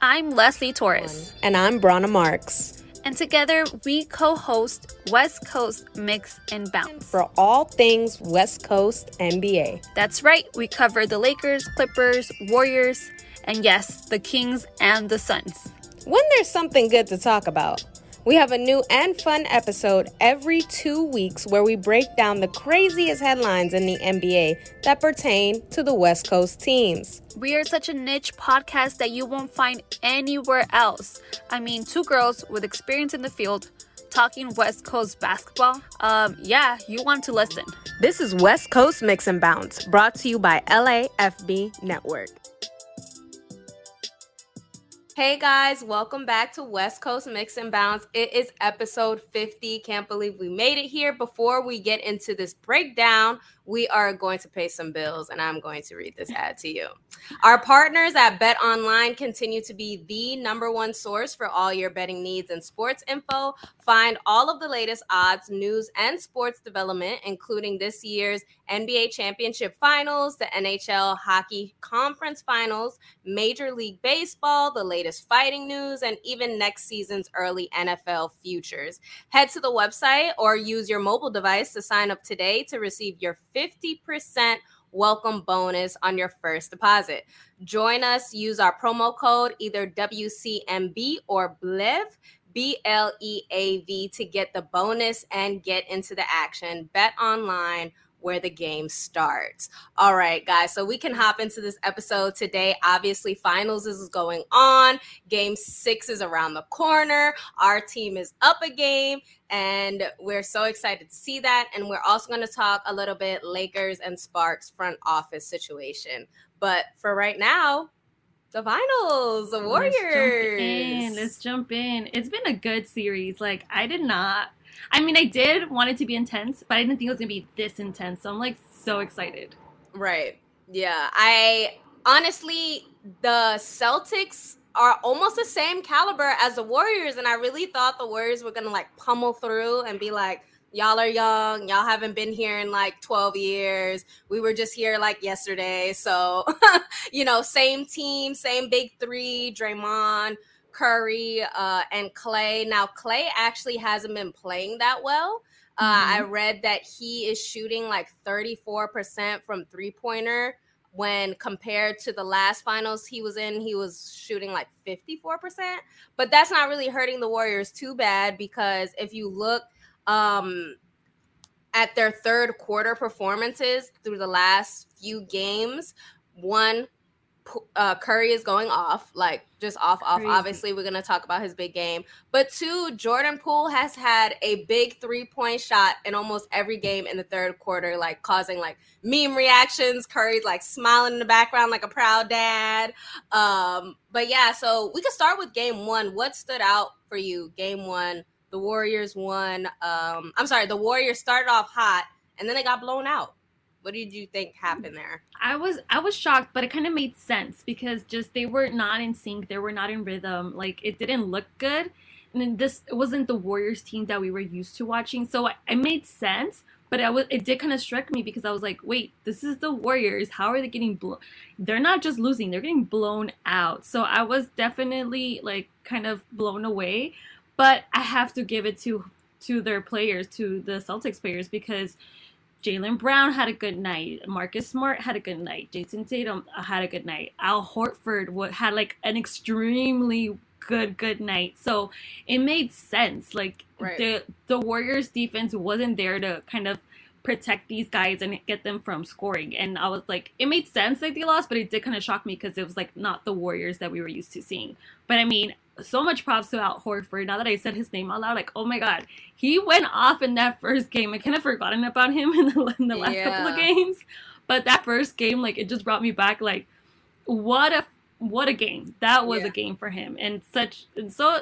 I'm Leslie Torres. And I'm Brana Marks. And together we co host West Coast Mix and Bounce. For all things West Coast NBA. That's right, we cover the Lakers, Clippers, Warriors, and yes, the Kings and the Suns. When there's something good to talk about. We have a new and fun episode every two weeks where we break down the craziest headlines in the NBA that pertain to the West Coast teams. We are such a niche podcast that you won't find anywhere else. I mean, two girls with experience in the field talking West Coast basketball. Um, yeah, you want to listen. This is West Coast Mix and Bounce, brought to you by LAFB Network. Hey guys, welcome back to West Coast Mix and Bounce. It is episode 50. Can't believe we made it here. Before we get into this breakdown, we are going to pay some bills and I'm going to read this ad to you. Our partners at Bet Online continue to be the number one source for all your betting needs and sports info. Find all of the latest odds, news, and sports development, including this year's NBA Championship Finals, the NHL Hockey Conference Finals, Major League Baseball, the latest fighting news, and even next season's early NFL futures. Head to the website or use your mobile device to sign up today to receive your 50% welcome bonus on your first deposit. Join us, use our promo code either WCMB or BLEAV. B L E A V to get the bonus and get into the action. Bet online where the game starts. All right, guys. So we can hop into this episode today. Obviously, finals is going on. Game six is around the corner. Our team is up a game, and we're so excited to see that. And we're also going to talk a little bit Lakers and Sparks front office situation. But for right now, the finals, the Warriors. Let's jump in. Let's jump in. It's been a good series. Like I did not I mean, I did want it to be intense, but I didn't think it was gonna be this intense. So I'm like so excited. Right. Yeah. I honestly, the Celtics are almost the same caliber as the Warriors, and I really thought the Warriors were gonna like pummel through and be like, y'all are young y'all haven't been here in like 12 years we were just here like yesterday so you know same team same big three draymond Curry uh, and Klay. Now, Klay actually hasn't been playing that well. Uh, mm-hmm. I read that he is shooting like 34% from three pointer when compared to the last finals he was in, he was shooting like 54%. But that's not really hurting the Warriors too bad because if you look um, at their third quarter performances through the last few games, one uh, Curry is going off, like just off, off. Crazy. Obviously, we're gonna talk about his big game. But two, Jordan Poole has had a big three point shot in almost every game in the third quarter, like causing like meme reactions. Curry's like smiling in the background like a proud dad. Um, but yeah, so we could start with game one. What stood out for you? Game one, the Warriors won. Um, I'm sorry, the Warriors started off hot and then they got blown out. What did you think happened there? I was I was shocked, but it kind of made sense because just they were not in sync. They were not in rhythm. Like it didn't look good. And this it wasn't the Warriors team that we were used to watching. So it made sense, but was it did kind of strike me because I was like, wait, this is the Warriors. How are they getting blown? They're not just losing; they're getting blown out. So I was definitely like kind of blown away. But I have to give it to to their players, to the Celtics players, because Jaylen Brown had a good night. Marcus Smart had a good night. Jayson Tatum had a good night. Al Horford had like an extremely good good night. So it made sense. Like right. the the Warriors defense wasn't there to kind of protect these guys and get them from scoring. And I was like, it made sense that they lost, but it did kind of shock me because it was like not the Warriors that we were used to seeing. But I mean, so much props to Al Horford. Now that I said his name out loud, like, oh my god, he went off in that first game. I kind of forgotten about him in the, in the last yeah. couple of games, but that first game, like, it just brought me back. Like, what a what a game that was yeah. a game for him, and such and so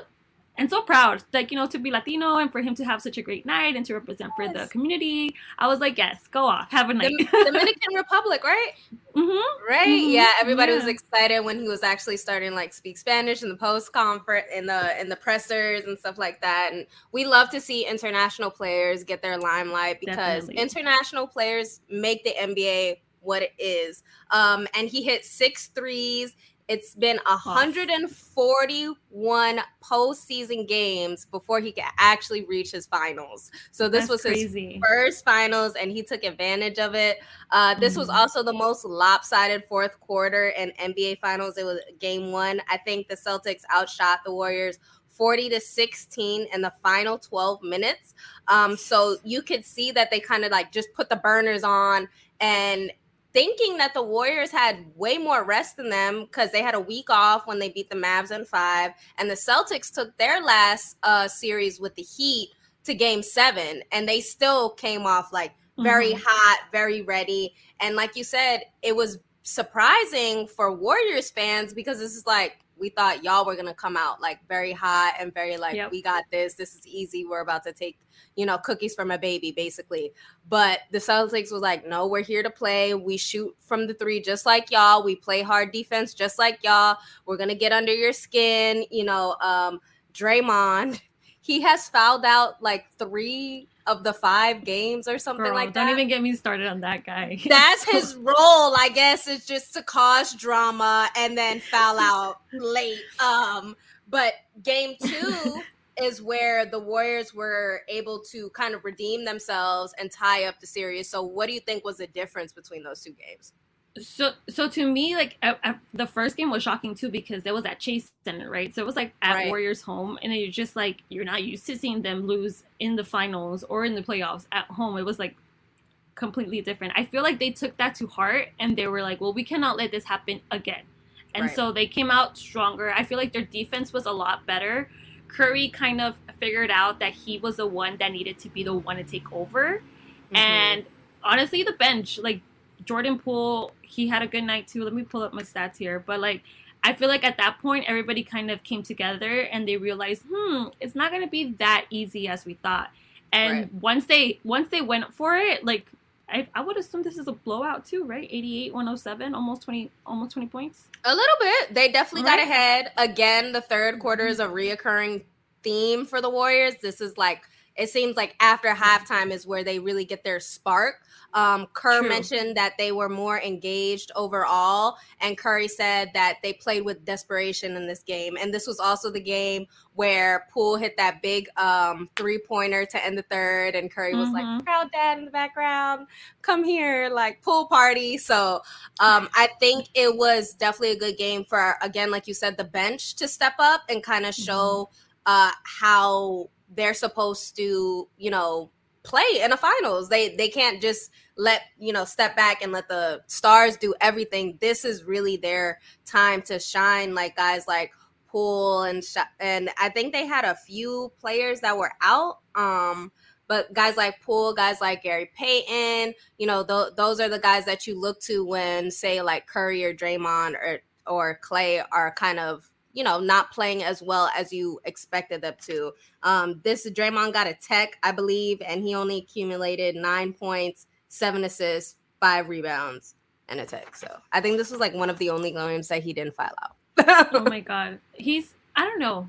and so proud, like you know, to be Latino and for him to have such a great night and to represent yes. for the community. I was like, yes, go off, have a night. Dominican Republic, right? Mm-hmm. Right? Mm-hmm. Yeah, everybody yeah. was excited when he was actually starting like speak Spanish in the post conference in the in the pressers and stuff like that. And we love to see international players get their limelight because Definitely. international players make the NBA what it is. Um, and he hit six threes It's been 141 postseason games before he could actually reach his finals. So this That's was crazy. his first finals, and he took advantage of it. Uh, this mm was mm-hmm. also the most lopsided fourth quarter in NBA finals. It was game one. I think the Celtics outshot the Warriors 40 to 16 in the final 12 minutes. Um, so you could see that they kind of like just put the burners on and thinking that the Warriors had way more rest than them because they had a week off when they beat the Mavs in five, and the Celtics took their last uh, series with the Heat to Game Seven, and they still came off like very mm-hmm. hot, very ready, and like you said, it was surprising for Warriors fans because this is like we thought y'all were gonna come out like very hot and very like yep. we got this this is easy we're about to take you know cookies from a baby basically. But the celtics was like no we're here to play. We shoot from the three just like y'all. We play hard defense just like y'all. We're gonna get under your skin you know um Draymond he has fouled out like three of the five games or something Girl, like that. Don't even get me started on that guy. That's his role, I guess, is just to cause drama and then foul out late. Um, but game two is where the Warriors were able to kind of redeem themselves and tie up the series. So, what do you think was the difference between those two games? So so to me like the first game was shocking too because it was at chase center right? So it was like at right. warriors home and you're just like you're not used to seeing them lose in the finals or in the playoffs at home. It was like completely different. I feel like they took that to heart and they were like well we cannot let this happen again. And right. so they came out stronger. I feel like their defense was a lot better. Curry kind of figured out that he was the one that needed to be the one to take over. Mm-hmm. and honestly the bench like Jordan Poole, he had a good night too. Let me pull up my stats here. But like I feel like at that point everybody kind of came together and they realized, hmm, it's not gonna be that easy as we thought. And right. once they once they went for it, like I, I would assume this is a blowout too, right? 88 107, almost 20 almost 20 points. A little bit. They definitely right. got ahead. Again, the third quarter is a reoccurring theme for the Warriors. This is like it seems like after halftime is where they really get their spark. Um, Kerr True. mentioned that they were more engaged overall, and Curry said that they played with desperation in this game. And this was also the game where Poole hit that big um, three pointer to end the third, and Curry was mm-hmm. like, "Proud dad in the background, come here, like pool party." So um, I think it was definitely a good game for again, like you said, the bench to step up and kind of show mm-hmm. uh, how they're supposed to, you know, play in the finals. They they can't just let you know step back and let the stars do everything. This is really their time to shine. Like guys like Poole and and I think they had a few players that were out. Um, but guys like Poole, guys like Gary Payton, you know, th- those are the guys that you look to when say like Curry or Draymond or or Klay are kind of you know, not playing as well as you expected them to. Um, this Draymond got a tech, I believe, and he only accumulated nine points, seven assists, five rebounds, and a tech. So I think this was like one of the only games that he didn't file out. oh my god, he's I don't know.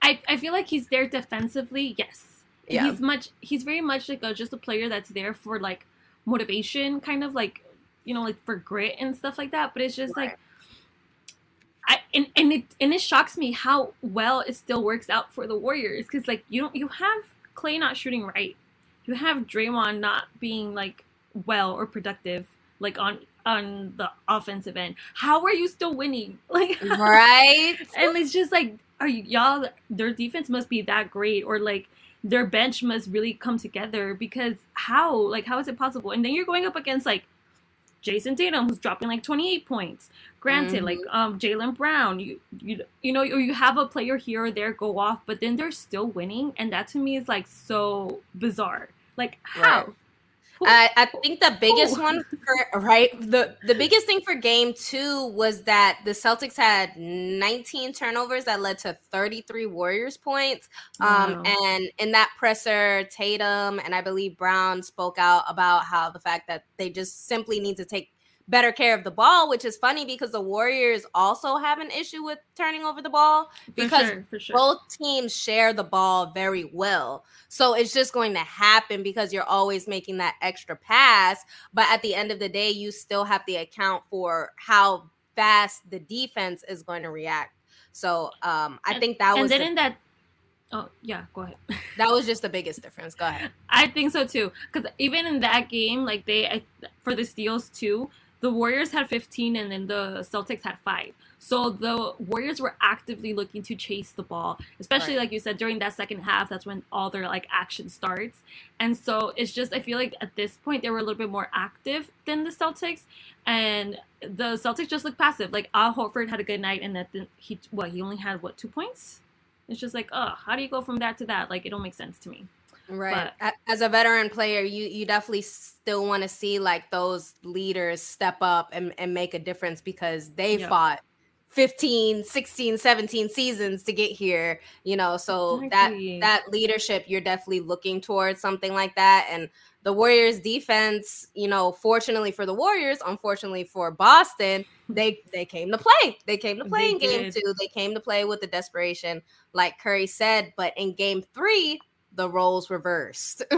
I I feel like he's there defensively. Yes, yeah. he's much. He's very much like a, just a player that's there for like motivation, kind of like you know, like for grit and stuff like that. But it's just right. like I, and and it and it shocks me how well it still works out for the Warriors because like you don't you have Klay not shooting right, you have Draymond not being like well or productive like on on the offensive end. How are you still winning? Like right? and it's just like are you y'all their defense must be that great or like their bench must really come together because how like how is it possible? And then you're going up against like Jayson Tatum who's dropping like 28 points. Granted, mm-hmm. like um Jaylen Brown, you you you know, or you have a player here or there go off, but then they're still winning, and that to me is like so bizarre. Like how? Right. I, I think the biggest one for right the the biggest thing for game two was that the Celtics had 19 turnovers that led to 33 Warriors points. Um, wow. and in that presser, Tatum and I believe Brown spoke out about how the fact that they just simply need to take better care of the ball, which is funny because the Warriors also have an issue with turning over the ball because for sure, for sure. both teams share the ball very well. So it's just going to happen because you're always making that extra pass. But at the end of the day, you still have to account for how fast the defense is going to react. So um, I And- think that and was then the, in that, oh yeah, go ahead. that was just the biggest difference. Go ahead. I think so too. Because even in that game, like they I, for the steals too, the Warriors had 15 and then the Celtics had five. So the Warriors were actively looking to chase the ball, especially Right. like you said during that second half. That's when all their like action starts. And so it's just I feel like at this point they were a little bit more active than the Celtics, and the Celtics just looked passive. Like Al Horford had a good night, and that then he what he only had what two points. It's just like, oh, how do you go from that to that? Like, it don't make sense to me. Right. A- As a veteran player, you you definitely still want to see like those leaders step up and, and make a difference because they Yeah. fought 15, 16, 17 seasons to get here, you know. So Exactly. that that leadership you're definitely looking towards something like that and the Warriors defense, you know, fortunately for the Warriors, unfortunately for Boston, they they came to play. They came to play They in game did. 2. They came to play with the desperation like Curry said, but in game 3 the roles reversed.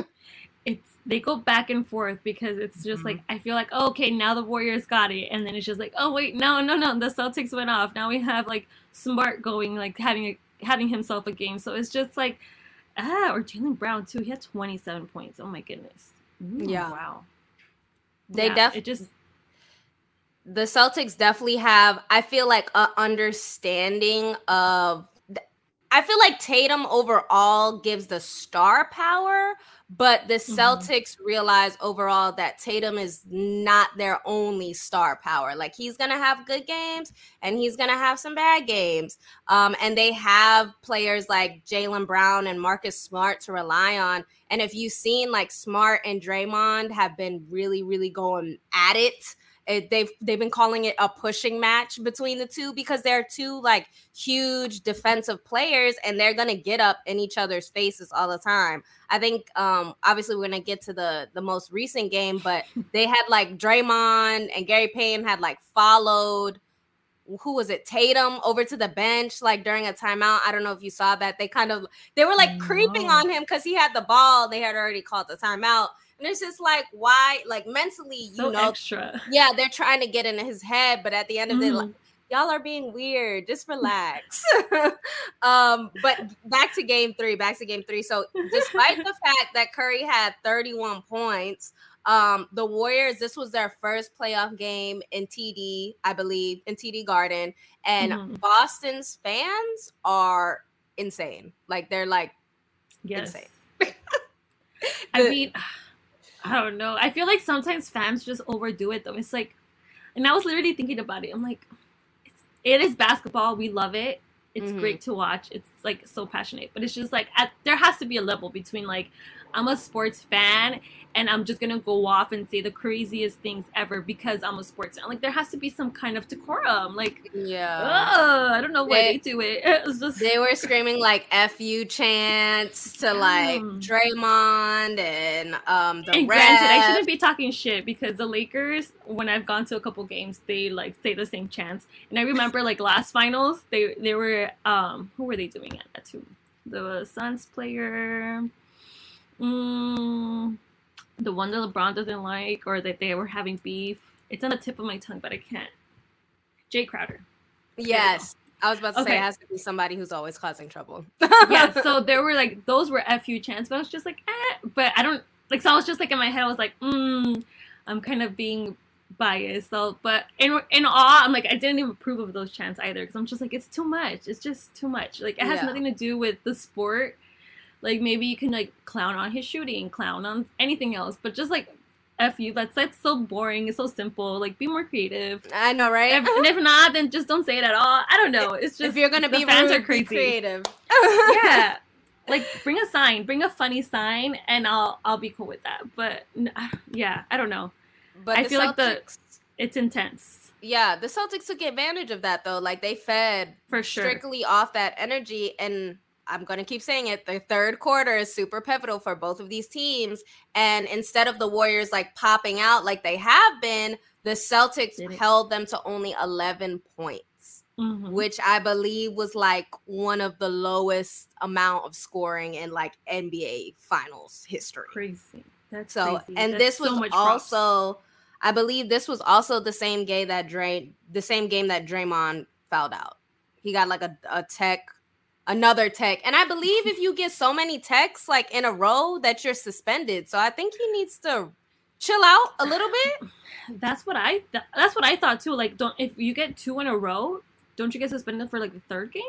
it's they go back and forth because it's just Mhm. like I feel like oh, okay now the Warriors got it and then it's just like oh wait no no no the Celtics went off now we have like Smart going like having a having himself a game so it's just like ah or Jaylen Brown too he had 27 points oh my goodness Ooh, Yeah. wow They Yeah, def- it just the Celtics definitely have, I feel like, a understanding of. I feel like Tatum overall gives the star power, but the Mhm. Celtics realize overall that Tatum is not their only star power. Like he's gonna have good games and he's gonna have some bad games. Um, and they have players like Jaylen Brown and Marcus Smart to rely on. And if you've seen like Smart and Draymond have been really, really going at it it, they've they've been calling it a pushing match between the two because they're two like huge defensive players and they're gonna get up in each other's faces all the time. I think um obviously we're gonna get to the the most recent game, but they had like Draymond and Gary Payne had like followed who was it Tatum over to the bench like during a timeout. I don't know if you saw that. They kind of they were like creeping on him because he had the ball. They had already called the timeout. And it's just like why like mentally you so know extra yeah, they're trying to get in his head, but at the end of the day, like, Mhm. y'all are being weird. Just relax. um, but back to game three. Back to game three. So, despite the fact that Curry had 31 points, um, the Warriors, this was their first playoff game in TD, I believe, in TD Garden, and Mhm. Boston's fans are insane. Like they're like yes insane. I mean, I don't know. I feel like sometimes fans just overdo it though. It's like, and I was literally thinking about it. I'm like, it's, it is basketball. We love it. It's Mhm. great to watch. It's like so passionate. But it's just like at, there has to be a level between like I'm a sports fan and I'm just gonna go off and say the craziest things ever because I'm a sports fan. Like there has to be some kind of decorum. Like, yeah. I don't know why They- they, do it. It's just They were screaming like "fu" chants to like Draymond and um the and granted, I shouldn't be talking shit because the Lakers, when I've gone to a couple games, they like say the same chants. And I remember like last finals, they they were um who were they doing it at to? The Suns player, mm, the one that LeBron doesn't like, or that they were having beef. It's on the tip of my tongue, but I can't. Jae Crowder. Yes, I was about to say it has to be somebody who's always causing trouble. yeah, so there were like those were a few chants, but I was just like, eh. But I don't like. So I was just like in my head, I was like, mm, I'm kind of being biased. So, but in in awe, I'm like, I didn't even approve of those chants either because I'm just like, it's too much. It's just too much. Like it has Yeah. nothing to do with the sport. Like maybe you can like clown on his shooting, clown on anything else, but just like. F you, that's that's so boring. It's so simple. Like, be more creative. I know, right? If, and if not, then just don't say it at all. I don't know. It's just if you're gonna be fans rude, are crazy be creative. yeah like bring a sign bring a funny sign and i'll i'll be cool with that but yeah i don't know but I feel like the- it's intense yeah, the Celtics took advantage of that though. Like they fed for sure strictly off that energy and I'm going to keep saying it. The third quarter is super pivotal for both of these teams. And instead of the Warriors like popping out like they have been, the Celtics held them to only 11 points, Mhm. which I believe was like one of the lowest amount of scoring in like NBA finals history. crazy that's So, crazy. and That's this so was props. also, I believe this was also the same game that Dray, the same game that Draymond fouled out. He got like a, a tech, another tech, and I believe if you get so many techs like in a row that you're suspended. So I think he needs to chill out a little bit. That's what I th- that's what I thought too. Like, don't if you get two in a row, don't you get suspended for like the third game?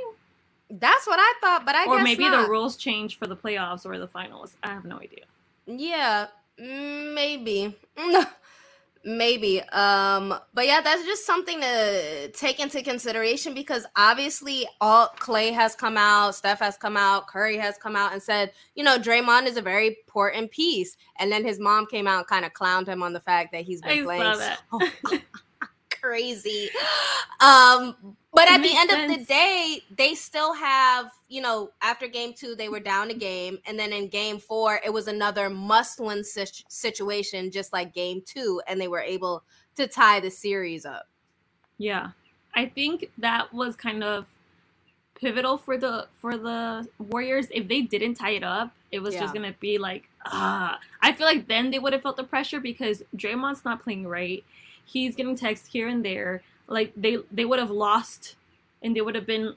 That's what I thought, but I or guess maybe not. the rules change for the playoffs or the finals. I have no idea. Yeah, mm, maybe. maybe. Um, but yeah, that's just something to take into consideration because obviously all Klay has come out, Steph has come out, Curry has come out and said, you know, Draymond is a very important piece. And then his mom came out and kind of clowned him on the fact that he's been I playing so crazy. Um, but at the end of the day, they still have, you know, after game two, they were down a game. And then in game four, it was another must win sit- situation, just like game two. And they were able to tie the series up. Yeah. I think that was kind of pivotal for the for the Warriors. If they didn't tie it up, it was Yeah. just gonna be like ah. I feel like then they would have felt the pressure because Draymond's not playing right. He's getting texts here and there. Like they they would have lost, and they would have been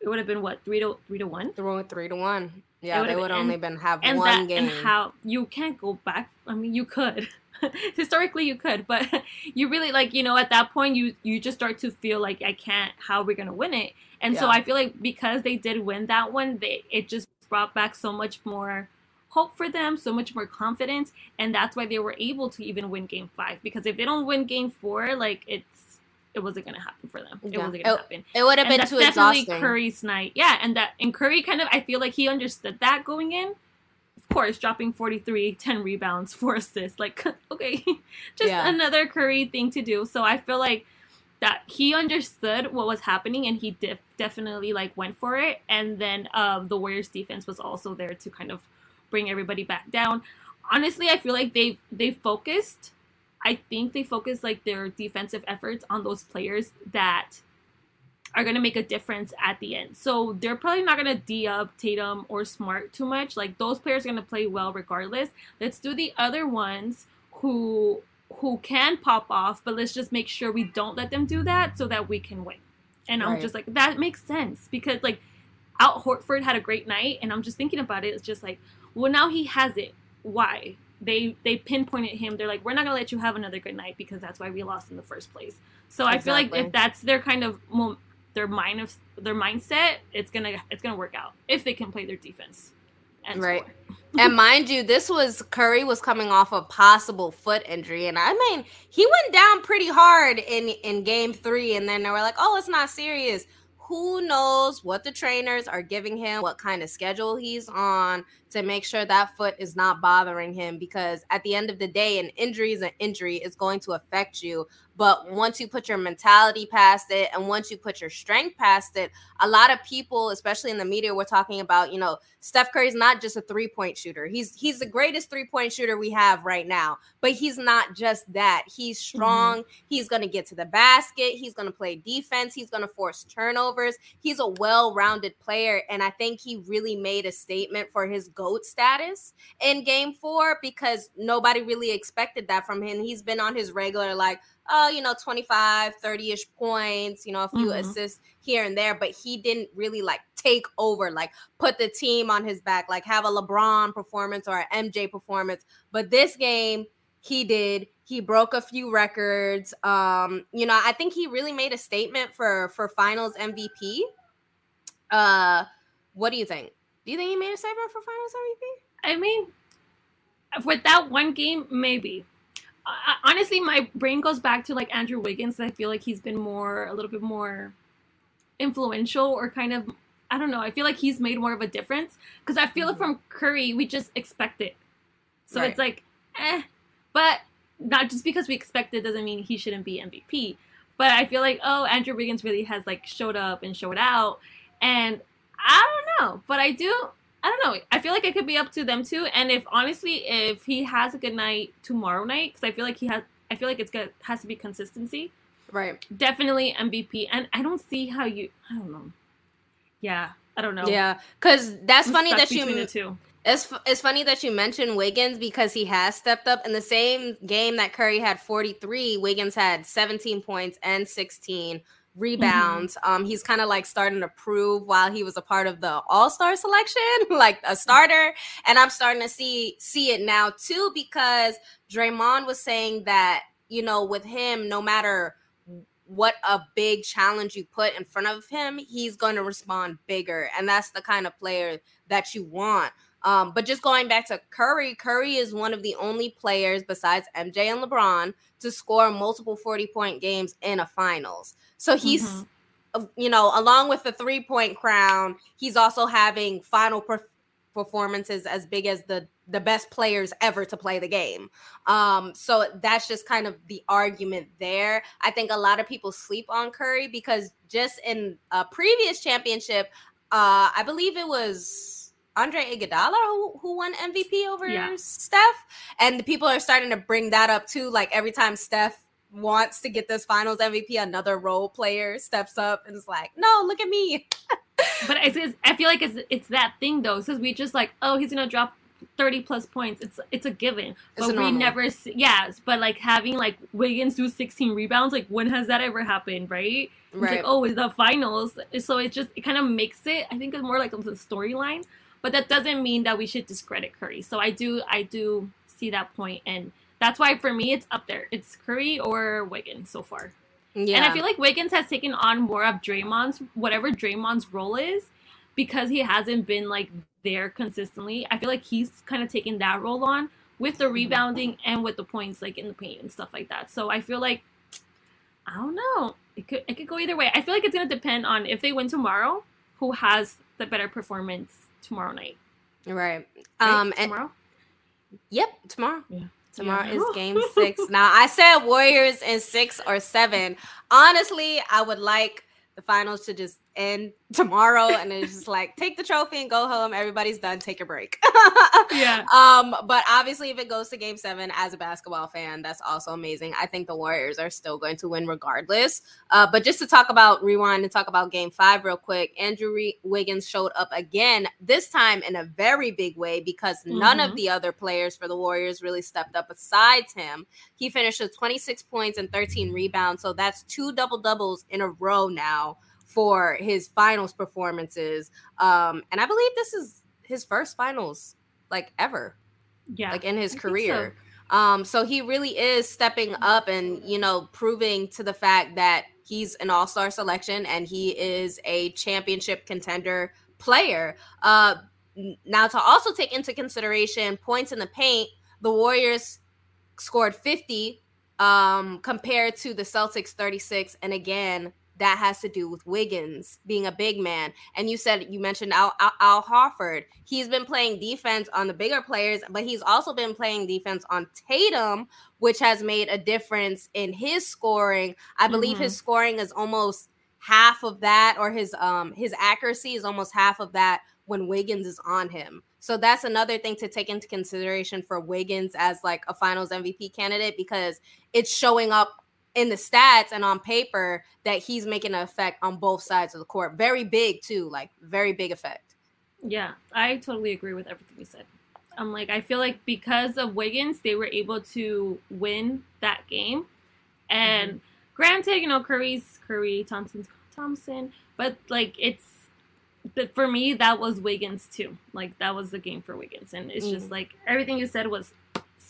it would have been what three to three to one. Three, three to one. Yeah, they would been- only been have and one that game. and how you can't go back i mean you could historically you could but you really like you know at that point you you just start to feel like i can't how are we gonna win it and so i feel like because they did win that one they it just brought back so much more hope for them so much more confidence and that's why they were able to even win game five because if they don't win game four like it's it wasn't gonna happen for them it wasn't gonna Oh, happen it would have been too definitely exhausting. Curry's night. Yeah, and that and Curry kind of I feel like he understood that going in. Of course, dropping 43, 10 rebounds, 4 assists. Like, okay, just Yeah. another Curry thing to do. So I feel like that he understood what was happening and he def- definitely like went for it. And then um, the Warriors defense was also there to kind of bring everybody back down. Honestly, I feel like they they focused. I think they focus like their defensive efforts on those players that are going to make a difference at the end. So they're probably not going to D up Tatum or Smart too much. Like those players are going to play well regardless. Let's do the other ones who who can pop off, but let's just make sure we don't let them do that so that we can win. And I'm just like that makes sense because like Al Horford had a great night and I'm just thinking about it. It's just like, well now he has it. Why? They they pinpointed him. They're like, we're not gonna let you have another good night because that's why we lost in the first place. So I feel like if that's their kind of mo- their mind of their mindset, it's gonna it's gonna work out if they can play their defense. And Right. and mind you, this was Curry was coming off a possible foot injury, and I mean he went down pretty hard in in Game Three, and then they were like, "Oh, it's not serious." Who knows what the trainers are giving him, what kind of schedule he's on to make sure that foot is not bothering him? Because at the end of the day, an injury is an injury. It's going to affect you. But once you put your mentality past it and once you put your strength past it, a lot of people, especially in the media, were talking about, you know, Steph Curry's not just a three-point shooter. He's he's the greatest three-point shooter we have right now. But he's not just that. He's mm-hmm. strong. He's gonna get to the basket. He's gonna play defense. He's gonna force turnovers. He's a well-rounded player. And I think he really made a statement for his GOAT status in game four because nobody really expected that from him. He's been on his regular, like, oh, you know, 25, 30 ish points, you know, a few Mhm. assists here and there, but he didn't really like take over, like put the team on his back, like have a LeBron performance or an MJ performance. But this game, he did. He broke a few records. Um, you know, I think he really made a statement for for Finals MVP. Uh, what do you think? Do you think he made a statement for Finals MVP? I mean, with that one game, maybe. Honestly, my brain goes back to like Andrew Wiggins. I feel like he's been more, a little bit more influential or kind of, I don't know. I feel like he's made more of a difference because I feel Mhm. from Curry, we just expect it. So Right. it's like, eh. But not just because we expect it doesn't mean he shouldn't be MVP. But I feel like, oh, Andrew Wiggins really has like showed up and showed out. And I don't know. But I do, I don't know. I feel like it could be up to them too. And if honestly, if he has a good night tomorrow night, because I feel like he has, I feel like it's good has to be consistency. Right. Definitely MVP. And I don't see how you. I don't know. Yeah, I don't know. Yeah, because that's I'm funny that between you the two. It's, it's funny that you mentioned Wiggins because he has stepped up in the same game that Curry had 43. Wiggins had 17 points and 16 rebounds. Mm-hmm. Um, he's kind of like starting to prove while he was a part of the All Star selection, like a starter. And I'm starting to see see it now too because Draymond was saying that you know with him, no matter what a big challenge you put in front of him, he's going to respond bigger, and that's the kind of player that you want. Um, but just going back to Curry, Curry is one of the only players besides MJ and LeBron to score multiple 40 point games in a finals. So he's, mm-hmm. you know, along with the three point crown, he's also having final per- performances as big as the the best players ever to play the game. Um, so that's just kind of the argument there. I think a lot of people sleep on Curry because just in a previous championship, uh, I believe it was Andre Iguodala who, who won MVP over yeah. Steph, and the people are starting to bring that up too. Like every time Steph wants to get this Finals MVP, another role player steps up and is like, "No, look at me." but it's, it's, I feel like it's it's that thing though, because we just like, oh, he's gonna drop 30 plus points. It's it's a given. But we never see, yes, but like having like Wiggins do 16 rebounds, like when has that ever happened, right? It's right. like, oh, it's the finals. So it just it kind of makes it, I think it's more like the storyline but that doesn't mean that we should discredit Curry. So I do I do see that point and that's why for me it's up there. It's Curry or Wiggins so far. Yeah. And I feel like Wiggins has taken on more of Draymond's whatever Draymond's role is because he hasn't been like there consistently. I feel like he's kind of taken that role on with the mm-hmm. rebounding and with the points like in the paint and stuff like that. So I feel like I don't know. It could it could go either way. I feel like it's gonna depend on if they win tomorrow, who has the better performance tomorrow night. Right. right? Um tomorrow? And, yep, tomorrow. Yeah. Tomorrow yeah. is game six. now I said Warriors in six or seven. Honestly, I would like the finals to just end tomorrow and it's just like take the trophy and go home. Everybody's done. Take a break. Yeah. Um but obviously if it goes to game seven as a basketball fan that's also amazing. I think the warriors are still going to win regardless. Uh but just to talk about rewind and talk about game five real quick andrew Re- wiggins showed up again this time in a very big way because mm-hmm. none of mm-hmm. the other players for the warriors really stepped up besides him. He finished with 26 points and 13 rebounds. So that's two double doubles in a row now for his finals performances. Um, and I believe this is his first finals like ever. Yeah. Like in his I career. So. Um, so he really is stepping up and, you know, proving to the fact that he's an all-star selection and he is a championship contender player. Uh now to also take into consideration points in the paint, the Warriors scored 50 um compared to the Celtics 36 and again that has to do with Wiggins being a big man. And you said you mentioned Al, Al, Al Horford. He's been playing defense on the bigger players, but he's also been playing defense on Tatum, which has made a difference in his scoring. I believe mm-hmm. his scoring is almost half of that, or his um his accuracy is almost half of that when Wiggins is on him. So that's another thing to take into consideration for Wiggins as like a finals MVP candidate because it's showing up in the stats and on paper that he's making an effect on both sides of the court. Very big too, like very big effect. Yeah, I totally agree with everything you said. I'm like, I feel like because of Wiggins, they were able to win that game. And mm-hmm. granted, you know, Curry's Curry, Thompson's Thompson, but like it's but for me that was Wiggins too. Like that was the game for Wiggins. And it's mm. just like everything you said was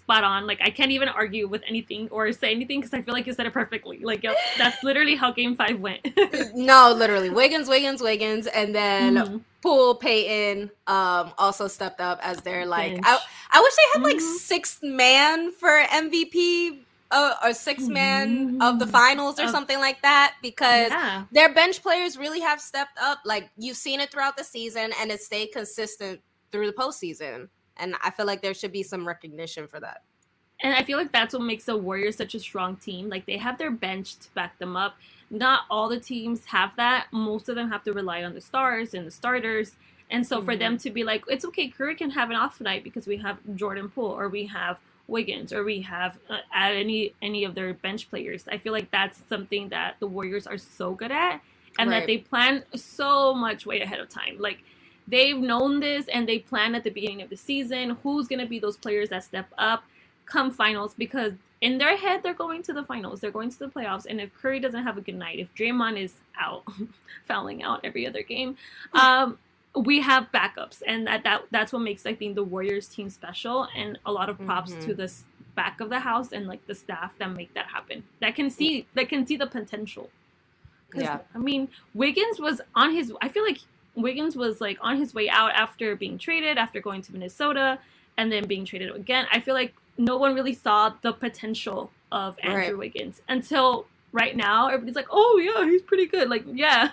spot on. Like I can't even argue with anything or say anything because I feel like you said it perfectly. Like yep, that's literally how Game Five went. no, literally Wiggins, Wiggins, Wiggins, and then mm-hmm. Poole Payton um also stepped up as their like. I, I wish they had like mm-hmm. sixth man for MVP uh, or six man mm-hmm. of the finals or oh. something like that because yeah. their bench players really have stepped up. Like you've seen it throughout the season and it stayed consistent through the postseason. And I feel like there should be some recognition for that. And I feel like that's what makes the Warriors such a strong team. Like they have their bench to back them up. Not all the teams have that. Most of them have to rely on the stars and the starters. And so mm-hmm. for them to be like, it's okay, Curry can have an off night because we have Jordan Poole or we have Wiggins or we have uh, any any of their bench players. I feel like that's something that the Warriors are so good at and right. that they plan so much way ahead of time. Like they've known this and they plan at the beginning of the season who's going to be those players that step up come finals because in their head they're going to the finals, they're going to the playoffs, and if Curry doesn't have a good night, if Draymond is out, fouling out every other game, um, we have backups, and that, that that's what makes I think the Warriors team special, and a lot of props Mhm. to this back of the house and like the staff that make that happen, that can see that can see the potential. Yeah. I mean, Wiggins was on his. I feel like Wiggins was like on his way out after being traded, after going to Minnesota, and then being traded again. I feel like no one really saw the potential of Andrew Right. Wiggins until right now. Everybody's like, "Oh yeah, he's pretty good." Like, yeah.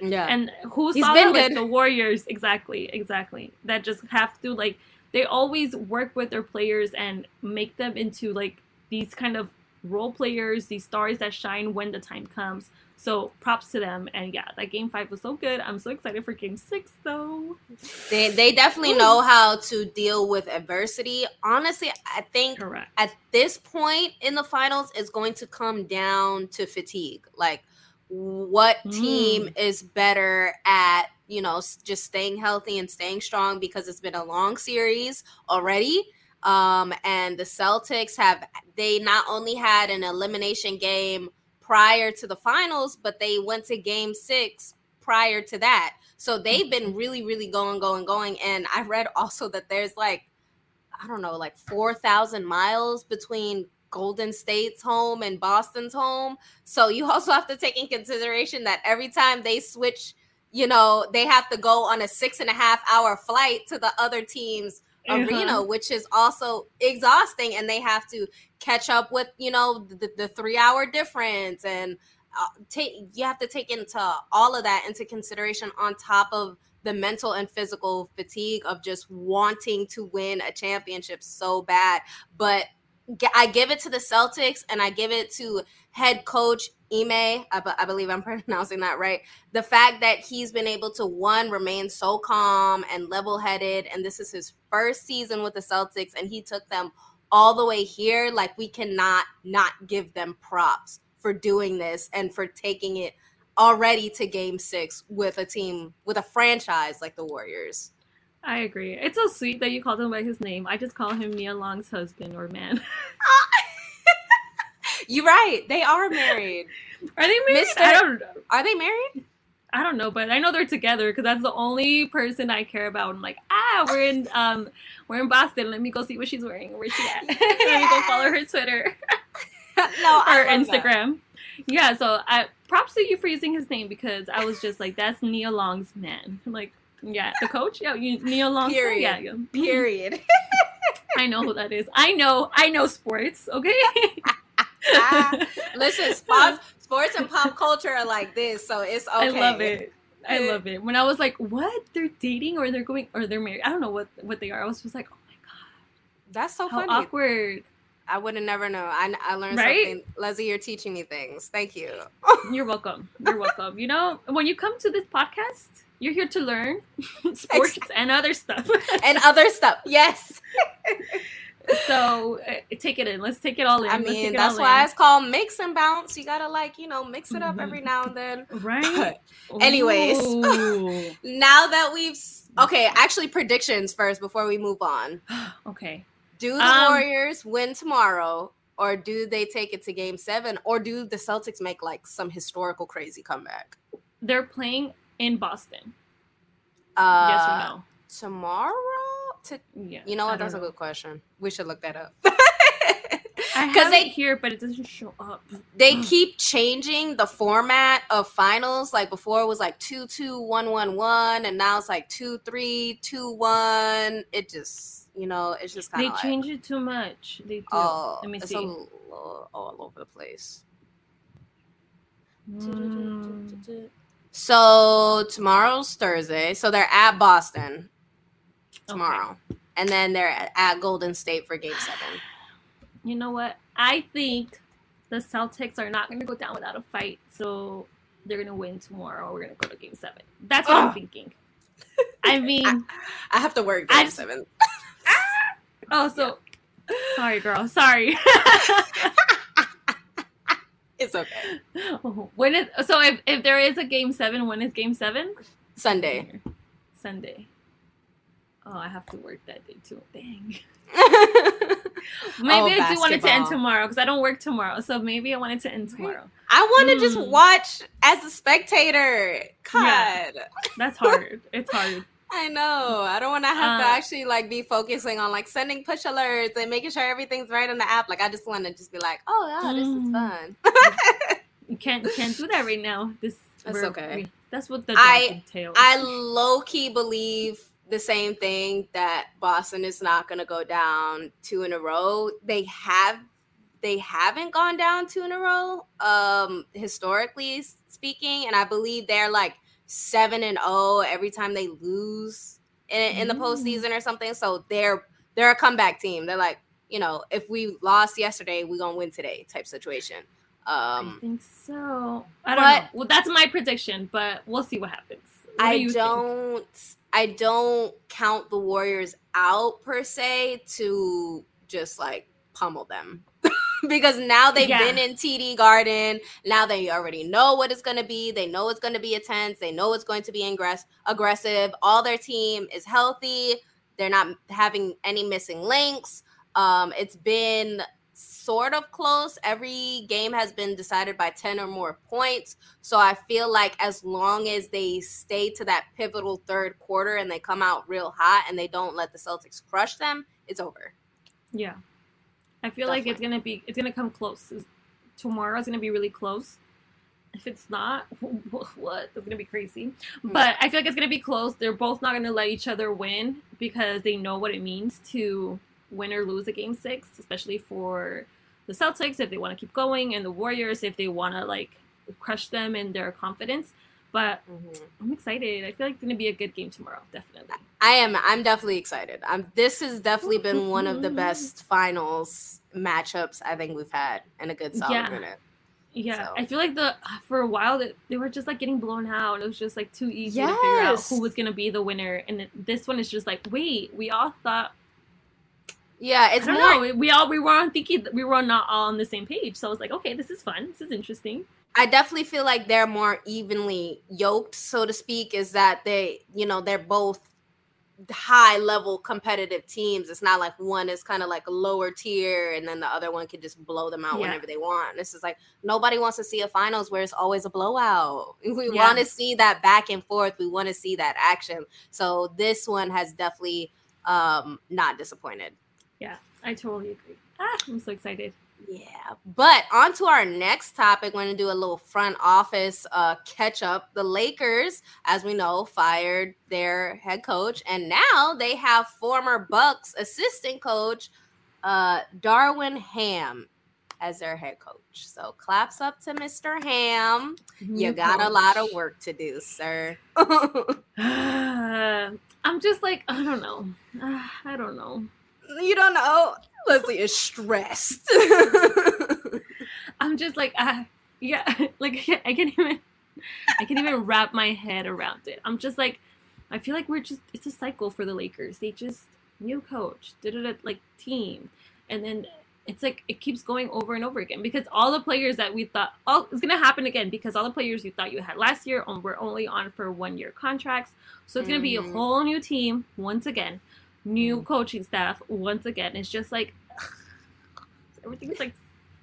Yeah. and who He's saw that? Like, the Warriors, exactly, exactly. That just have to like they always work with their players and make them into like these kind of role players, these stars that shine when the time comes. So props to them. And yeah, that game five was so good. I'm so excited for game six though. they they definitely Ooh. know how to deal with adversity. Honestly, I think Correct. at this point in the finals is going to come down to fatigue. Like what hmm. team is better at, you know, just staying healthy and staying strong because it's been a long series already. Um, and the Celtics have they not only had an elimination game prior to the finals, but they went to game six prior to that. So they've been really, really going, going, going. And I read also that there's like, I don't know, like 4,000 miles between Golden State's home and Boston's home. So you also have to take in consideration that every time they switch, you know, they have to go on a six and a half hour flight to the other team's arena, Uh-huh. which is also exhausting. And they have to catch up with, you know, the, the three hour difference. And uh, take you have to take into all of that into consideration on top of the mental and physical fatigue of just wanting to win a championship so bad. But I give it to the Celtics and I give it to head coach Ime. I, I believe I'm pronouncing that right. The fact that he's been able to one remain so calm and level headed, and this is his first season with the Celtics, and he took them all the way here. Like we cannot not give them props for doing this and for taking it already to game six with a team with a franchise like the Warriors. I agree. It's so sweet that you called him by his name. I just call him Nia Long's husband or man. You're right. They are married. Are they married? Mr. I don't know. Are they married? I don't know, but I know they're together because that's the only person I care about. I'm like, ah, we're in um, we're in Boston. Let me go see what she's wearing. Where's she at? Let me go follow her Twitter no, or I love that. Instagram. Yeah, so I props to you for using his name because I was just like, that's Nia Long's man. Like, yeah, the coach, yeah, you, Nia Long, Period. yeah, yeah. Period. I know who that is. I know, I know sports. Okay. Ah, Listen, sports, sports and pop culture are like this, so it's okay. I love it. I love it. When I was like, "What? They're dating or they're going or they're married?" I don't know what what they are. I was just like, "Oh my god, That's so how funny. awkward!" I would have never known. I, I learned Right? something. Leslie, you're teaching me things. Thank you. You're welcome. You're welcome. You know, when you come to this podcast, you're here to learn sports and other stuff. and other stuff. Yes. so uh, take it in. Let's take it all in. I mean, that's why in. it's called mix and bounce. You gotta like, you know, mix it up Mhm. every now and then. right. Anyways. Now that we've okay, actually predictions first before we move on. okay. Do the Um, Warriors win tomorrow, or do they take it to Game Seven, or do the Celtics make like some historical crazy comeback? They're playing in Boston. Uh, yes or no? Tomorrow? To, Yeah. you know what? That's a good question. We should look that up. Because they- it here, but it doesn't show up. they keep changing the format of finals. Like before it was like two two one one one, and now it's like two three two one. It just you know it's just kind They of like, change it too much. They do. oh, Let me it's see. little all over the place. Mm, So tomorrow's Thursday, so they're at Boston okay. tomorrow, and then they're at, Golden State for Game Seven. You know what? I think the Celtics are not going to go down without a fight, so they're going to win tomorrow. We're going to go to Game Seven. That's what I'm thinking. I mean, I have to work I Game just- Seven. Ah! oh, so sorry, girl. Sorry. It's okay. when is so if, if there is a Game Seven, when is Game Seven? Sunday. Sunday. Oh, I have to work that day too. Dang. Oh, maybe I do want it to end tomorrow because I don't work tomorrow. So maybe I want it to end tomorrow. I want to just Mm. watch as a spectator. God. Yeah. That's hard. it's hard. I know. I don't want to have to Uh, actually like be focusing on like sending push alerts and making sure everything's right on the app. Like I just want to just be like, oh yeah, this is Mm. fun. You can't can't do that right now. This That's okay. we- that's what the I- entails. I low key believe the same thing that Boston is not going to go down two in a row. They have they haven't gone down two in a row um historically speaking and I believe they're like 7 and 0 every time they lose in, in the Mm. postseason or something. So they're they're a comeback team. They're like, you know, if we lost yesterday, we're going to win today type situation. Um, I think so. I don't but- know. Well, that's my prediction, but we'll see what happens. What I you don't I don't count the Warriors out per se to just like pummel them. because now they've Yeah. been in TD Garden. Now they already know what it's going to be. They know it's going to be intense. They know it's going to be ingress- aggressive. All their team is healthy. They're not having any missing links. Um, it's been sort of close. Every game has been decided by 10 or more points. So I feel like as long as they stay to that pivotal third quarter and they come out real hot and they don't let the Celtics crush them, it's over. Yeah, I feel like it's gonna be it's gonna come close. Tomorrow's gonna be really close. If it's not, what? It's gonna be crazy. Hmm. But I feel like it's gonna be close. They're both not gonna let each other win because they know what it means to win or lose a game six, especially for the Celtics if they want to keep going, and the Warriors if they want to like crush them in their confidence. But I'm excited. I feel like it's gonna be a good game tomorrow. Definitely. I am. I'm definitely excited. Um, this has definitely been one of the best finals matchups I think we've had in a good solid Yeah. minute. Yeah, So- I feel like the for a while that they were just like getting blown out. It was just like too easy to figure out who was gonna be the winner, and this one is just like, wait, we all thought. Yeah, it's more. know. We all we were on thinking we were not all on the same page. So I was like, okay, this is fun. This is interesting. I definitely feel like they're more evenly yoked, so to speak. Is that they, you know, they're both high level competitive teams. It's not like one is kind of like a lower tier and then the other one can just blow them out Yeah. whenever they want. This is like nobody wants to see a finals where it's always a blowout. We Yeah. want to see that back and forth. We want to see that action. So this one has definitely um not disappointed. Yeah, I totally agree. Ah, I'm so excited. Yeah, but on to our next topic. We're going to do a little front office uh, catch up. The Lakers, as we know, fired their head coach, and now they have former Bucks assistant coach uh, Darvin Ham as their head coach. So claps up to Mr. Ham. You got a lot of work to do, sir. I'm just like I don't know. I don't know. you don't know. Leslie is stressed. I'm just like ah yeah like I can't even I can't even wrap my head around it. I'm just like I feel like we're just it's a cycle for the Lakers. They just new coach, did it like team, and then it's like it keeps going over and over again because all the players that we thought oh it's gonna happen again because all the players you thought you had last year on were only on for one year contracts. So it's gonna be a Mhm. whole new team once again, new mm. coaching staff once again. It's just like everything's like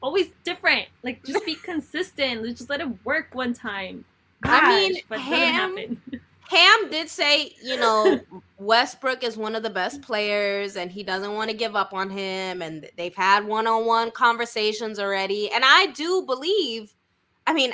always different. Like just be consistent. Just let it work one time. I mean, but Ham- Ham did say, you know, Westbrook is one of the best players and he doesn't want to give up on him. And they've had one on one conversations already. And I do believe, I mean,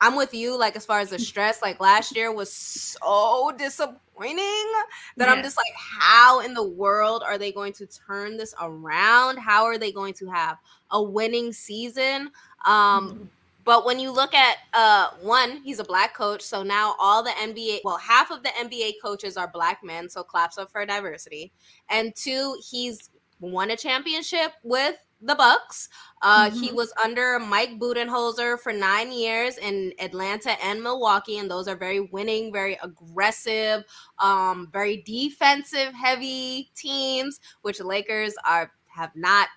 I'm with you, like, as far as the stress, like last year was so disappointing that I'm just like, how in the world are they going to turn this around? How are they going to have a winning season? Um, but when you look at uh one, he's a black coach, so now all the NBA, well, half of the NBA coaches are black men, so claps up for diversity. And two, he's won a championship with the Bucks. Uh he Mhm. was under Mike Budenholzer for 9 years in Atlanta and Milwaukee and those are very winning, very aggressive, um very defensive heavy teams, which the Lakers are have not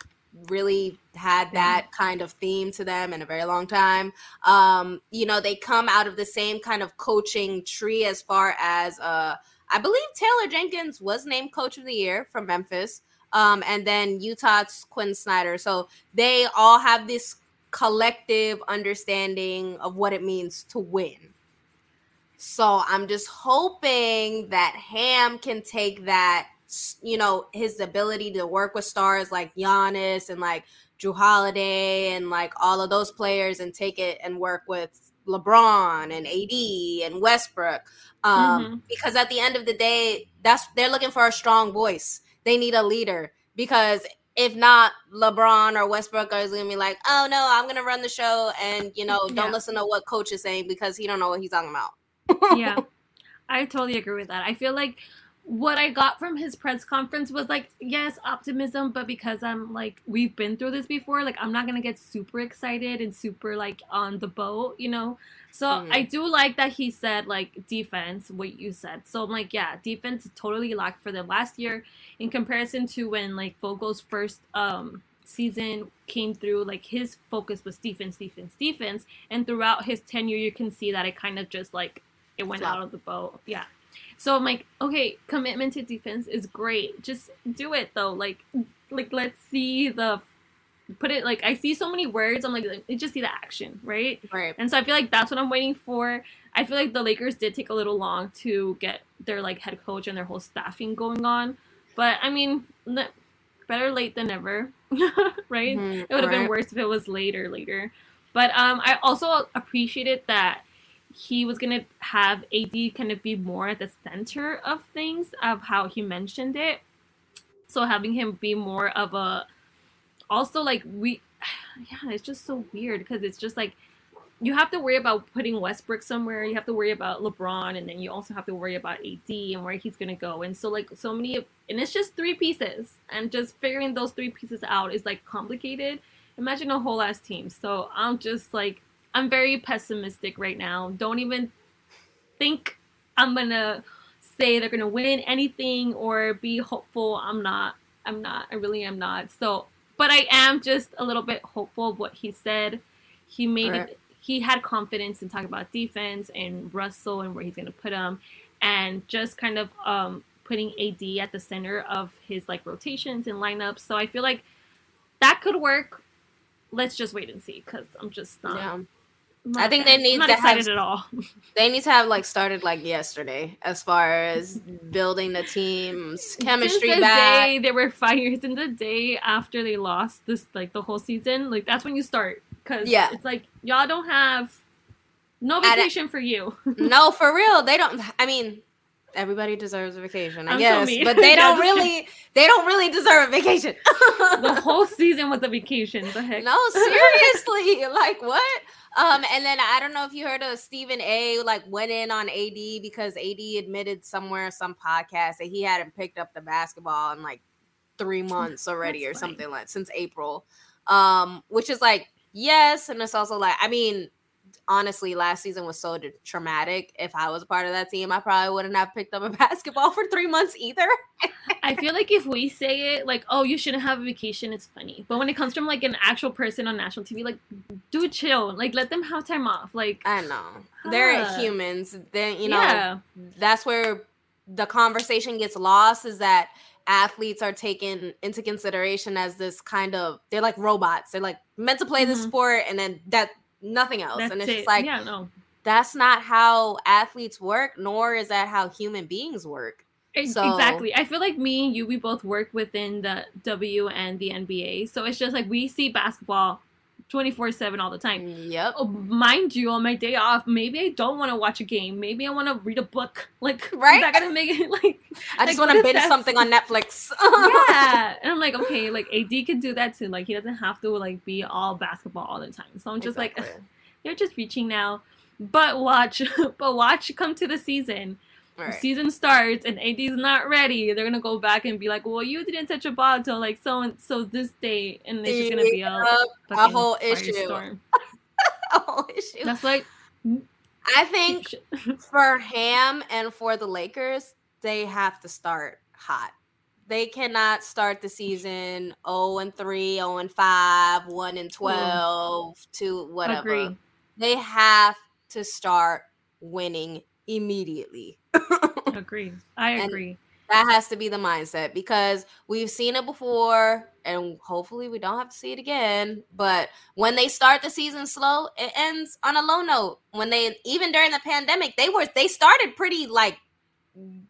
really had that kind of theme to them in a very long time. Um, you know, they come out of the same kind of coaching tree as far as uh I believe Taylor Jenkins was named coach of the year from Memphis. Um, and then Utah's Quin Snyder. So they all have this collective understanding of what it means to win. So I'm just hoping that Ham can take that, you know, his ability to work with stars like Giannis and like Jrue Holiday and like all of those players and take it and work with LeBron and AD and Westbrook. Um, mm-hmm. because at the end of the day, that's they're looking for a strong voice. They need a leader because if not, LeBron or Westbrook is gonna be like, "Oh no, I'm gonna run the show," and you know, don't yeah. listen to what coach is saying because he don't know what he's talking about. yeah, I totally agree with that. I feel like what I got from his press conference was like, yes, optimism, but because I'm like, we've been through this before, like, I'm not gonna get super excited and super like on the boat, you know? So mm. I do like that he said like defense, what you said. So I'm like, yeah, defense totally lacked for them last year in comparison to when like Vogel's first um season came through, like his focus was defense, defense, defense. And throughout his tenure, you can see that it kind of just like it went out of the boat. Yeah. So I'm like, okay, commitment to defense is great. Just do it though. Like, like let's see the put it like I see so many words. I'm like, let just see the action, right? Right. And so I feel like that's what I'm waiting for. I feel like the Lakers did take a little long to get their like head coach and their whole staffing going on, but I mean, better late than never, right? Mm-hmm. It would have right. been worse if it was later, later. But um, I also appreciated that he was gonna have AD kind of be more at the center of things of how he mentioned it. So having him be more of a also like we yeah, it's just so weird because it's just like you have to worry about putting Westbrook somewhere, you have to worry about LeBron, and then you also have to worry about AD and where he's gonna go. And so like so many and it's just three pieces. And just figuring those three pieces out is like complicated. Imagine a whole ass team. So I'm just like I'm very pessimistic right now. Don't even think I'm gonna say they're gonna win anything or be hopeful. I'm not. I'm not. I really am not. So, but I am just a little bit hopeful of what he said. He made right. it. He had confidence in talking about defense and Russell and where he's gonna put him, and just kind of um, putting AD at the center of his like rotations and lineups. So I feel like that could work. Let's just wait and see because I'm just not. Yeah I think they need not to have, at all. they need to have like started like yesterday as far as building the team's chemistry since the back. Day they were fired in the day after they lost this like the whole season. Like that's when you start because yeah, it's like y'all don't have no vacation for you. no, for real, they don't. I mean, everybody deserves a vacation, I I'm guess, so but they don't really. They don't really deserve a vacation. the whole season was a vacation. The heck? No, seriously, like what? Um, and then I don't know if you heard of Stephen A. like went in on AD because AD admitted somewhere some podcast that he hadn't picked up the basketball in like three months already or funny. something like since April. Um, which is like yes, and it's also like I mean honestly, last season was so traumatic. If I was a part of that team, I probably wouldn't have picked up a basketball for three months either. I feel like if we say it, like, oh, you shouldn't have a vacation, it's funny. But when it comes from like an actual person on national TV, like, do chill. Like, let them have time off. Like, I know they're humans. Then you know yeah. that's where the conversation gets lost. Is that athletes are taken into consideration as this kind of they're like robots. They're like meant to play mm-hmm. the sport, and then that nothing else. That's and it's it. just like, yeah, no. That's not how athletes work, nor is that how human beings work. So, exactly. I feel like me and you, we both work within the W and the NBA. So it's just like we see basketball 24 7 all the time. Yep. Oh, mind you, on my day off, maybe I don't want to watch a game. Maybe I want to read a book. Like, right? Is that going to make it like. I just like, want to binge something on Netflix. yeah. And I'm like, okay, like AD can do that too. Like, he doesn't have to like be all basketball all the time. So I'm just exactly. like, you're just reaching now. But watch, but watch come to the season. Right. season starts and AD's not ready, they're gonna go back and be like, "Well, you didn't touch a ball until like so and so this date," and it's just gonna be a, a whole issue. a whole issue. That's like, I think for Ham and for the Lakers, they have to start hot. They cannot start the season 0 and 3, 0 and 5, 1 and 12, mm. 2, whatever. Agree. They have to start winning immediately. agree. I And- agree. that has to be the mindset because we've seen it before and hopefully we don't have to see it again but when they start the season slow it ends on a low note when they even during the pandemic they were they started pretty like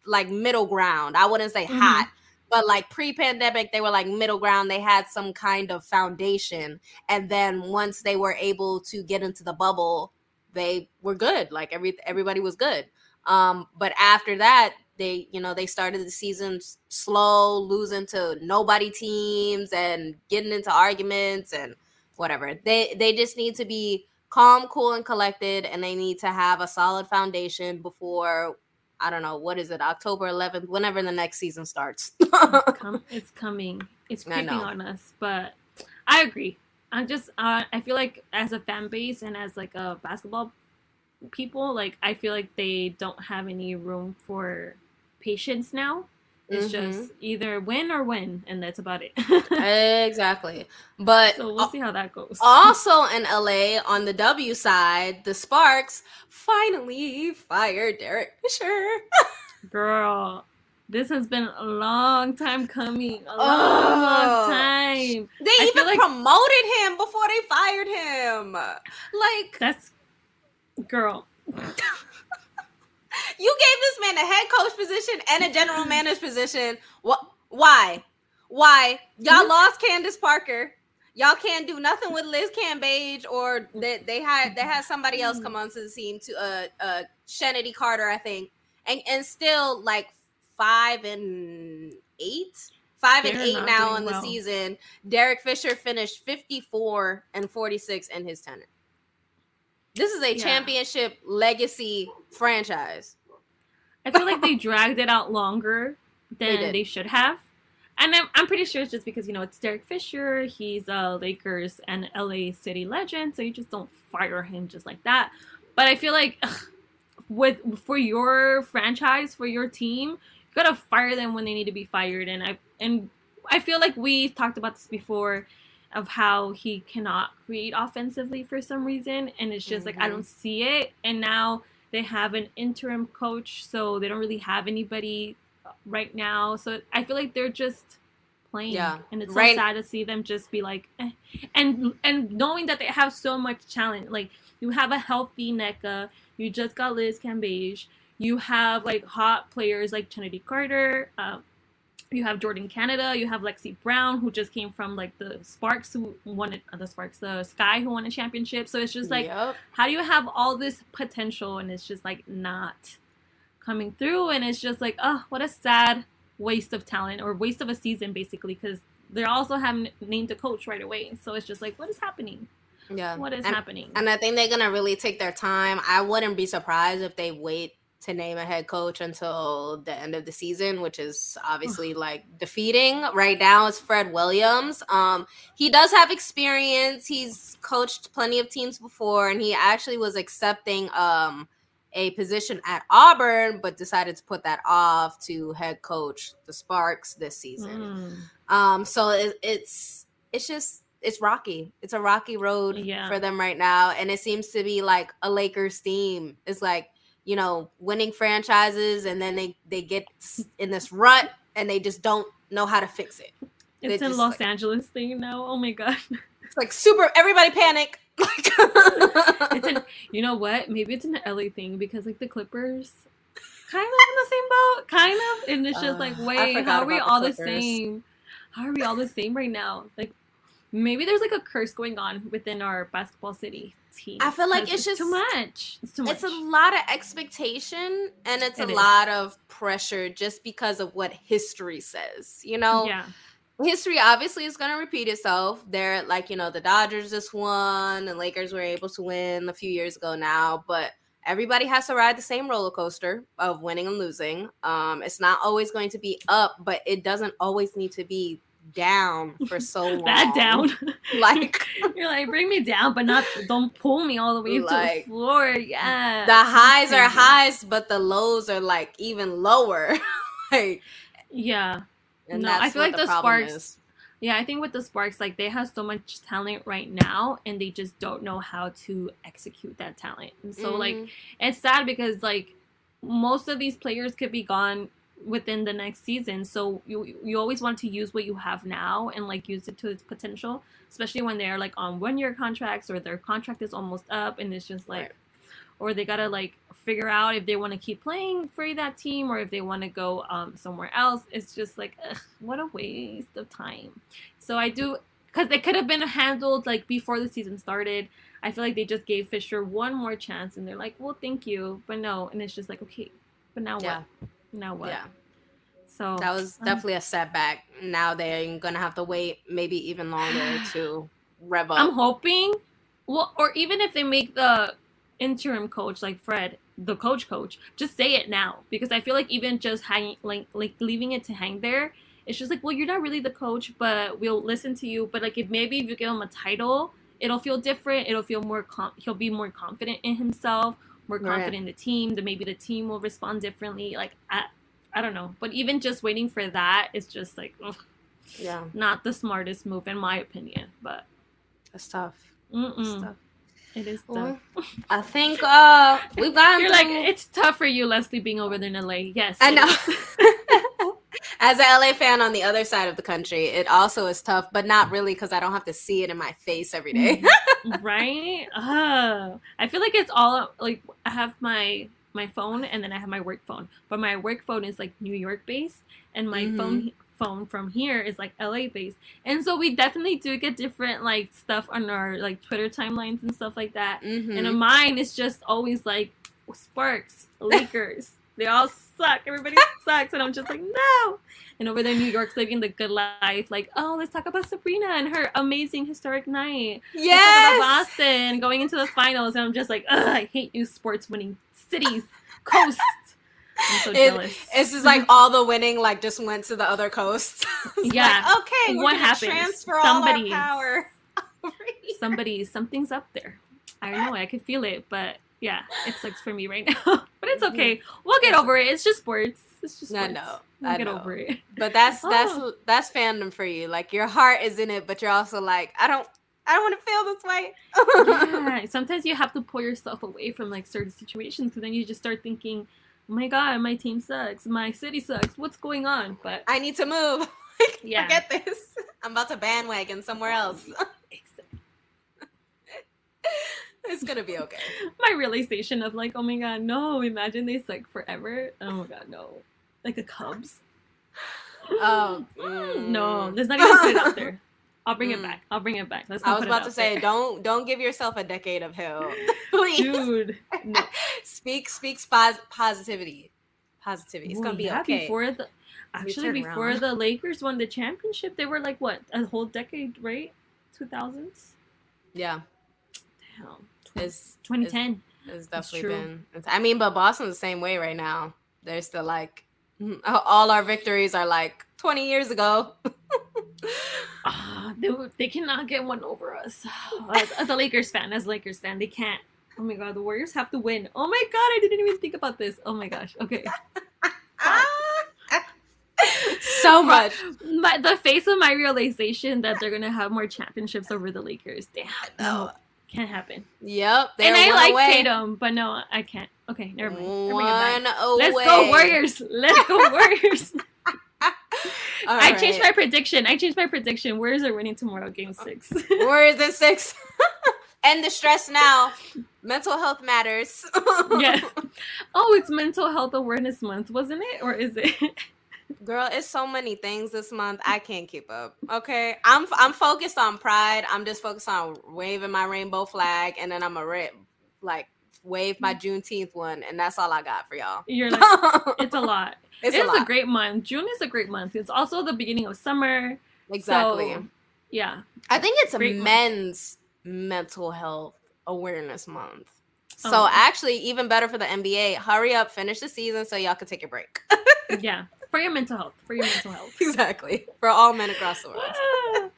like middle ground i wouldn't say Mhm. hot but like pre-pandemic they were like middle ground they had some kind of foundation and then once they were able to get into the bubble they were good like every everybody was good um but after that they you know they started the season slow losing to nobody teams and getting into arguments and whatever they they just need to be calm cool and collected and they need to have a solid foundation before i don't know what is it october 11th whenever the next season starts It's, com- it's coming. It's creeping on us. But I agree. I'm just. Uh, I feel like as a fan base and as like a basketball people, like I feel like they don't have any room for patience now. It's Mm-hmm. just either win or win, and that's about it. exactly but so we'll see how that goes. Also in LA on the W side, the Sparks finally fired Derek Fisher. Girl, this has been a long time coming. A long, Oh. long time. They I even like- promoted him before they fired him. Like That's girl. you gave this man a head coach position and a general manager position. What? Why? Why? Y'all Mhm. lost Candace Parker. Y'all can't do nothing with Liz Cambage, or they, they had they had somebody else come onto the team to uh uh Chennedy Carter, I think, and and still like five and eight, five and They're eight now doing on the season. Derek Fisher finished fifty four and forty six in his tenure. This is a Yeah. championship legacy franchise. I feel like they dragged it out longer than did. they, should have. And I'm, I'm pretty sure it's just because, you know, it's Derek Fisher. He's a Lakers and LA City legend. So you just don't fire him just like that. But I feel like ugh, with for your franchise, for your team, you gotta fire them when they need to be fired. And I and I feel like we talked about this before of how he cannot create offensively for some reason. And it's just like I don't see it. And now they have an interim coach, so they don't really have anybody right now. So I feel like they're just playing, Yeah. and it's Right. so sad to see them just be like, eh. and and knowing that they have so much talent. Like you have a healthy Nneka, you just got Liz Cambage, you have like hot players like Chennedy Carter. Uh, you have Jordin Canada, you have Lexie Brown, who just came from like the Sparks, who won it, uh, the Sparks, the Sky, who won a championship. So it's just like, Yep. how do you have all this potential and it's just like not coming through and it's just like oh what a sad waste of talent or waste of a season basically because they're also haven't named a coach right away so it's just like what is happening yeah. what is and, happening And I think they're gonna really take their time. I wouldn't be surprised if they wait to name a head coach until the end of the season, which is obviously like defeating. Right now it's Fred Williams. Um, he does have experience. He's coached plenty of teams before, and he actually was accepting um a position at Auburn, but decided to put that off to head coach the Sparks this season. Mm. Um, so it, it's it's just it's rocky. It's a rocky road Yeah. for them right now, and it seems to be like a Lakers theme. It's like you know winning franchises, and then they they get in this rut, and they just don't know how to fix it. it's They a los like- angeles thing now oh my god It's like super. Everybody panic. It's an you know what maybe it's an la thing because like the clippers kind of in the same boat kind of and it's just like Uh, I wait how are we the all the same how are we all the same right now like maybe there's like a curse going on within our basketball city team I feel like 'cause it's just- too much it's too much it's a lot of expectation and it's It a is. lot of pressure just because of what history says. You know, yeah history obviously is going to repeat itself. They're like, you know, the Dodgers just won, the Lakers were able to win a few years ago now, but everybody has to ride the same roller coaster of winning and losing. Um, it's not always going to be up, but it doesn't always need to be down for so long. that down Like you're like bring me down but not don't pull me all the way to the floor yeah the highs are highs, but the lows are like even lower. like, yeah and No, that's I feel what like the, the Sparks- is. Yeah, I think with the Sparks, like they have so much talent right now, and they just don't know how to execute that talent. And so, like, Mhm. it's sad because like most of these players could be gone within the next season. So you you always want to use what you have now and like use it to its potential, especially when they're like on one year contracts or their contract is almost up and it's just like Right. or they gotta like figure out if they want to keep playing for that team or if they want to go um, somewhere else. It's just like ugh, what a waste of time. So I do because they could have been handled like before the season started. I feel like they just gave Fisher one more chance and they're like, well, thank you, but no, and it's just like okay, but now Yeah. what? Now what? Yeah. So That was um, definitely a setback. Now they're gonna have to wait maybe even longer to rev up. I'm hoping, well, or even if they make the interim coach like Fred, the coach coach, just say it now because I feel like even just hanging like like leaving it to hang there, it's just like, well, you're not really the coach, but we'll listen to you. But like if maybe if you give him a title, it'll feel different. It'll feel more com- he'll be more confident in himself, Right. confident in the team. That maybe the team will respond differently. Like I, I don't know, but even just waiting for that is just like ugh, yeah, not the smartest move in my opinion. But that's tough. mm-mm. That's tough. It is Well, tough. I think uh we've gotten You're like, it's tough for you, Leslie, being over there in LA. Yes. I know. As an LA fan on the other side of the country, it also is tough, but not really because I don't have to see it in my face every day. right? Oh, I feel like it's all like I have my my phone and then I have my work phone, but my work phone is like New York based, and my Mhm. phone phone from here is like LA based, and so we definitely do get different like stuff on our like Twitter timelines and stuff like that. Mhm. And mine is just always like Sparks, Lakers. They all suck. Everybody sucks. And I'm just like, no. And over there, in New York's living the good life. Like, oh, let's talk about Sabrina and her amazing historic night. Yes. Boston going into the finals. And I'm just like, ugh, I hate you sports winning cities, coast. I'm so It- jealous. It's just like all the winning like just went to the other coast. Yeah. Like, okay. What happens? Transfer Somebody's- all our power. Somebody, something's up there. I don't know. I could feel it, but yeah, it sucks for me right now. but it's mm-hmm. okay. We'll get over it. It's just sports. It's just I sports. know. We'll I get know. over it. But that's that's Oh. that's fandom for you. Like your heart is in it, but you're also like, I don't I don't want to feel this way. yeah. Sometimes you have to pull yourself away from like certain situations because then you just start thinking, "Oh my god, my team sucks. My city sucks. What's going on?" But I need to move. Yeah. Forget this. I'm about to bandwagon somewhere else. It's gonna be okay. my realization of like, "Oh my god, no! Imagine they suck forever." Oh my god, no! Like the Cubs. Oh, Mm, no, there's not even put it out there. I'll bring it Mm. back. I'll bring it back. Let's I was it about to say, there. don't don't give yourself a decade of hell. Please. dude. No. Speak speaks pos- positivity. Positivity. It's gonna be yeah, okay. Before the actually before around. the Lakers won the championship, they were like what a whole decade, right? Two thousands. yeah, Damn. it's Twenty ten. It's, it's definitely been. It's, I mean, but Boston's the same way right now. They're still like all our victories are like 20 years ago. Ah, they, they cannot get one over us. As, as a Lakers fan, as a Lakers fan, they can't. Oh my god, the Warriors have to win. Oh my god, I didn't even think about this. Oh my gosh. Okay. so much. My, the face of my realization that they're gonna have more championships over the Lakers. Damn. No. Can't happen. Yep. and I like away. Tatum, but no, I can't. Okay, never mind. It. One away. Let's go Warriors. Let's go Warriors. I changed my prediction. I changed my prediction. Warriors are winning tomorrow, game uh, six. Warriors in six. End the stress now. Mental health matters. yeah. Oh, it's Mental Health Awareness Month, wasn't it? Or is it? Girl, it's so many things this month. I can't keep up. Okay, I'm I'm focused on Pride. I'm just focused on waving my rainbow flag, and then I'm a red like wave my Juneteenth one, and that's all I got for y'all. You're like, it's a lot. It's It's, a a, lot. great month. June is a great month. It's also the beginning of summer. exactly. So, yeah. I think it's a great month. men's mental health awareness month. Oh. So Oh. actually, even better for the NBA. Hurry up, finish the season so y'all can take a break. Yeah. For your mental health. For your mental health. exactly for all men across the world. Ah.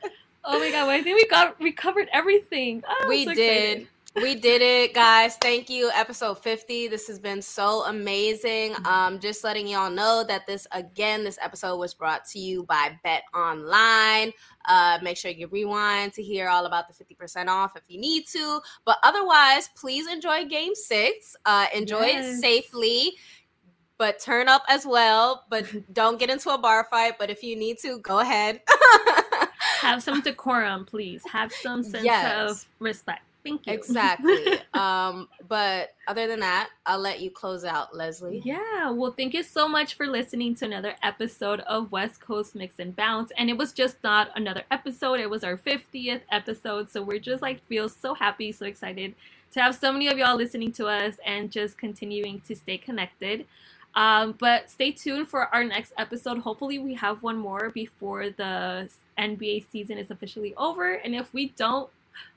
oh my god, well, I think we got we covered everything. I'm we so did. We did it, guys. Thank you. Episode 50. This has been so amazing. Mm-hmm. Um, just letting y'all know that this again, this episode was brought to you by Bet Online. Uh, make sure you rewind to hear all about the 50% off if you need to. But otherwise, please enjoy game six. Uh, enjoy it safely. But turn up as well. But don't get into a bar fight. But if you need to, go ahead. Have some decorum, please. Have some sense Yes. of respect. Thank you. exactly. um, but other than that, I'll let you close out, Leslie. Yeah, well, thank you so much for listening to another episode of West Coast Mix and Bounce. And it was just not another episode, it was our 50th episode. So we're just like, feel so happy, so excited to have so many of y'all listening to us and just continuing to stay connected. Um, but stay tuned for our next episode. Hopefully, we have one more before the NBA season is officially over. And if we don't,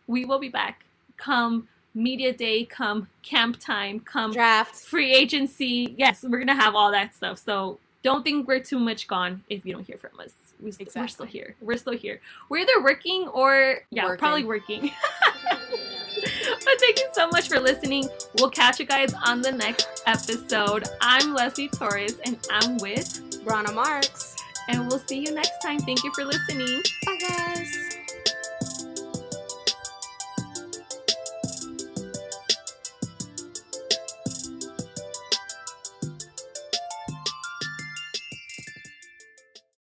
we will be back come media day, come camp time, come Draft. free agency. Yes, we're gonna have all that stuff. So don't think we're too much gone if you don't hear from us. We st- We're still here. We're still here. We're either working or yeah, Working. probably working. but thank you so much for listening. We'll catch you guys on the next episode. I'm Leslie Torres and I'm with, Brana Marks. and we'll see you next time. Thank you for listening. Bye.